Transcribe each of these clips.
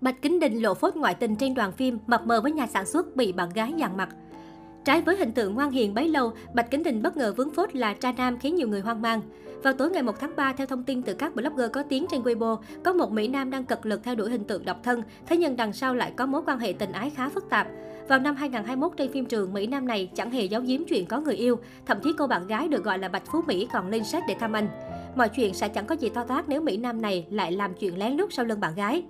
Bạch Kính Đình lộ phốt ngoại tình trên đoàn phim, mập mờ với nhà sản xuất bị bạn gái dằn mặt. Trái với hình tượng ngoan hiền bấy lâu, Bạch Kính Đình bất ngờ vướng phốt là cha nam khiến nhiều người hoang mang. Vào tối ngày 1 tháng 3, theo thông tin từ các blogger có tiếng trên Weibo, có một Mỹ Nam đang cật lực theo đuổi hình tượng độc thân, thế nhưng đằng sau lại có mối quan hệ tình ái khá phức tạp. Vào năm 2021 trên phim trường, Mỹ Nam này chẳng hề giấu giếm chuyện có người yêu, thậm chí cô bạn gái được gọi là Bạch Phú Mỹ còn lên set để thăm anh. Mọi chuyện sẽ chẳng có gì to tát nếu Mỹ Nam này lại làm chuyện lén lút sau lưng bạn gái.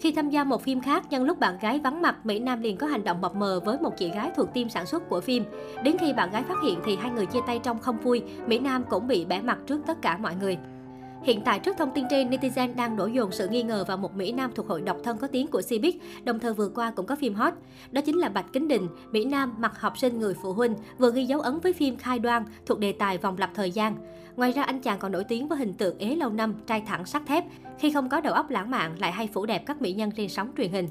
Khi tham gia một phim khác, nhân lúc bạn gái vắng mặt, Mỹ Nam liền có hành động mập mờ với một chị gái thuộc team sản xuất của phim. Đến khi bạn gái phát hiện thì hai người chia tay trong không vui, Mỹ Nam cũng bị bẻ mặt trước tất cả mọi người. Hiện tại trước thông tin trên, netizen đang đổ dồn sự nghi ngờ vào một Mỹ Nam thuộc hội độc thân có tiếng của Cbiz, đồng thời vừa qua cũng có phim hot. Đó chính là Bạch Kính Đình, Mỹ Nam mặc học sinh người phụ huynh, vừa ghi dấu ấn với phim Khai Đoan thuộc đề tài vòng lặp thời gian. Ngoài ra anh chàng còn nổi tiếng với hình tượng ế lâu năm, trai thẳng sắt thép, khi không có đầu óc lãng mạn lại hay phủ đẹp các mỹ nhân trên sóng truyền hình.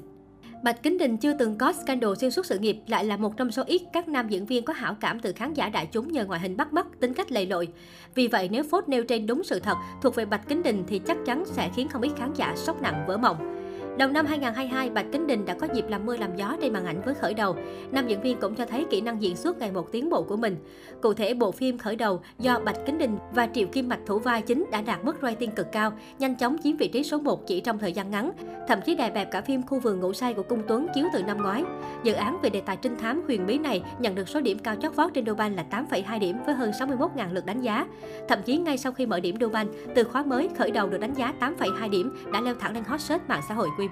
Bạch Kính Đình chưa từng có scandal xuyên suốt sự nghiệp, lại là một trong số ít các nam diễn viên có hảo cảm từ khán giả đại chúng nhờ ngoại hình bắt mắt, tính cách lầy lội. Vì vậy, nếu phốt nêu trên đúng sự thật thuộc về Bạch Kính Đình thì chắc chắn sẽ khiến không ít khán giả sốc nặng vỡ mộng. Đầu năm 2022, Bạch Kính Đình đã có dịp làm mưa làm gió trên màn ảnh với Khởi Đầu. Nam diễn viên cũng cho thấy kỹ năng diễn xuất ngày một tiến bộ của mình. Cụ thể, bộ phim Khởi Đầu do Bạch Kính Đình và Triệu Kim Mạch thủ vai chính đã đạt mức rating cực cao, nhanh chóng chiếm vị trí số 1 chỉ trong thời gian ngắn. Thậm chí đè bẹp cả phim Khu vườn ngủ say của Cung Tuấn chiếu từ năm ngoái. Dự án về đề tài trinh thám huyền bí này nhận được số điểm cao chót vót trên Douban là 8,2 điểm với hơn 61.000 lượt đánh giá. Thậm chí ngay sau khi mở điểm Douban, từ khóa mới Khởi Đầu được đánh giá 8,2 điểm đã leo thẳng lên hot search mạng xã hội Weibo.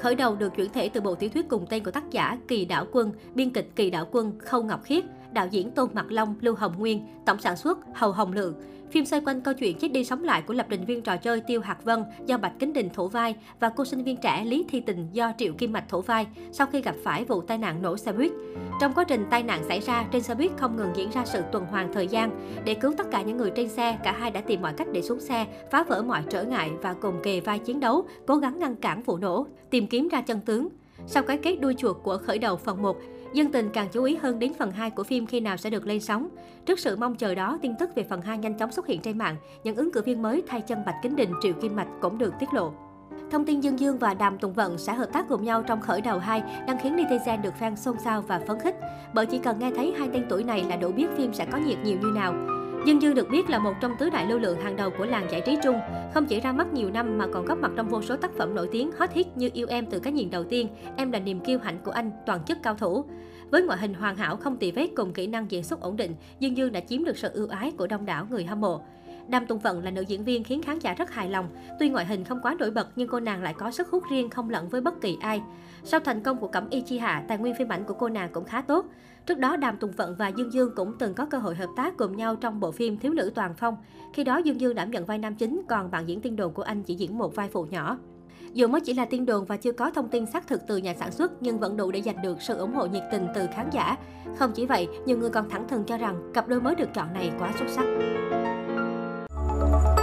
Khởi đầu được chuyển thể từ bộ tiểu thuyết cùng tên của tác giả Kỳ Đảo Quân, biên kịch Kỳ Đảo Quân, Khâu Ngọc Khiết, đạo diễn Tôn Mặt Long, Lưu Hồng Nguyên, tổng sản xuất Hầu Hồng Lượng. Phim xoay quanh câu chuyện chết đi sống lại của lập trình viên trò chơi Tiêu Hạc Vân do Bạch Kính Đình thủ vai và cô sinh viên trẻ Lý Thi Tình do Triệu Kim Mạch thủ vai sau khi gặp phải vụ tai nạn nổ xe buýt. Trong quá trình tai nạn xảy ra, trên xe buýt không ngừng diễn ra sự tuần hoàn thời gian. Để cứu tất cả những người trên xe, cả hai đã tìm mọi cách để xuống xe, phá vỡ mọi trở ngại và cùng kề vai chiến đấu, cố gắng ngăn cản vụ nổ, tìm kiếm ra chân tướng. Sau cái kết đuôi chuột của khởi đầu phần 1, Dân tình càng chú ý hơn đến phần 2 của phim khi nào sẽ được lên sóng. Trước sự mong chờ đó, tin tức về phần 2 nhanh chóng xuất hiện trên mạng. Những ứng cử viên mới thay chân Bạch Kính Đình, Triệu Kim Mạch cũng được tiết lộ. Thông tin Dương Dương và Đàm Tùng Vận sẽ hợp tác cùng nhau trong khởi đầu 2 đang khiến netizen được fan xôn xao và phấn khích. Bởi chỉ cần nghe thấy hai tên tuổi này là đủ biết phim sẽ có nhiệt nhiều như nào. Dương Dương được biết là một trong tứ đại lưu lượng hàng đầu của làng giải trí Trung. Không chỉ ra mắt nhiều năm mà còn góp mặt trong vô số tác phẩm nổi tiếng hot hit như Yêu Em từ cái nhìn đầu tiên, Em là niềm kiêu hãnh của anh, toàn chức cao thủ. Với ngoại hình hoàn hảo không tì vết cùng kỹ năng diễn xuất ổn định, Dương Dương đã chiếm được sự ưu ái của đông đảo người hâm mộ. Đàm Tùng Vận là nữ diễn viên khiến khán giả rất hài lòng. Tuy ngoại hình không quá nổi bật nhưng cô nàng lại có sức hút riêng không lẫn với bất kỳ ai. Sau thành công của Cẩm Y Chi Hạ, tài nguyên phim ảnh của cô nàng cũng khá tốt. Trước đó, Đàm Tùng Vận và Dương Dương cũng từng có cơ hội hợp tác cùng nhau trong bộ phim Thiếu nữ toàn phong. Khi đó, Dương Dương đảm nhận vai nam chính, còn bạn diễn tiên đồn của anh chỉ diễn một vai phụ nhỏ. Dù mới chỉ là tiên đồn và chưa có thông tin xác thực từ nhà sản xuất nhưng vẫn đủ để giành được sự ủng hộ nhiệt tình từ khán giả. Không chỉ vậy, nhiều người còn thẳng thừng cho rằng cặp đôi mới được chọn này quá xuất sắc. Thank you.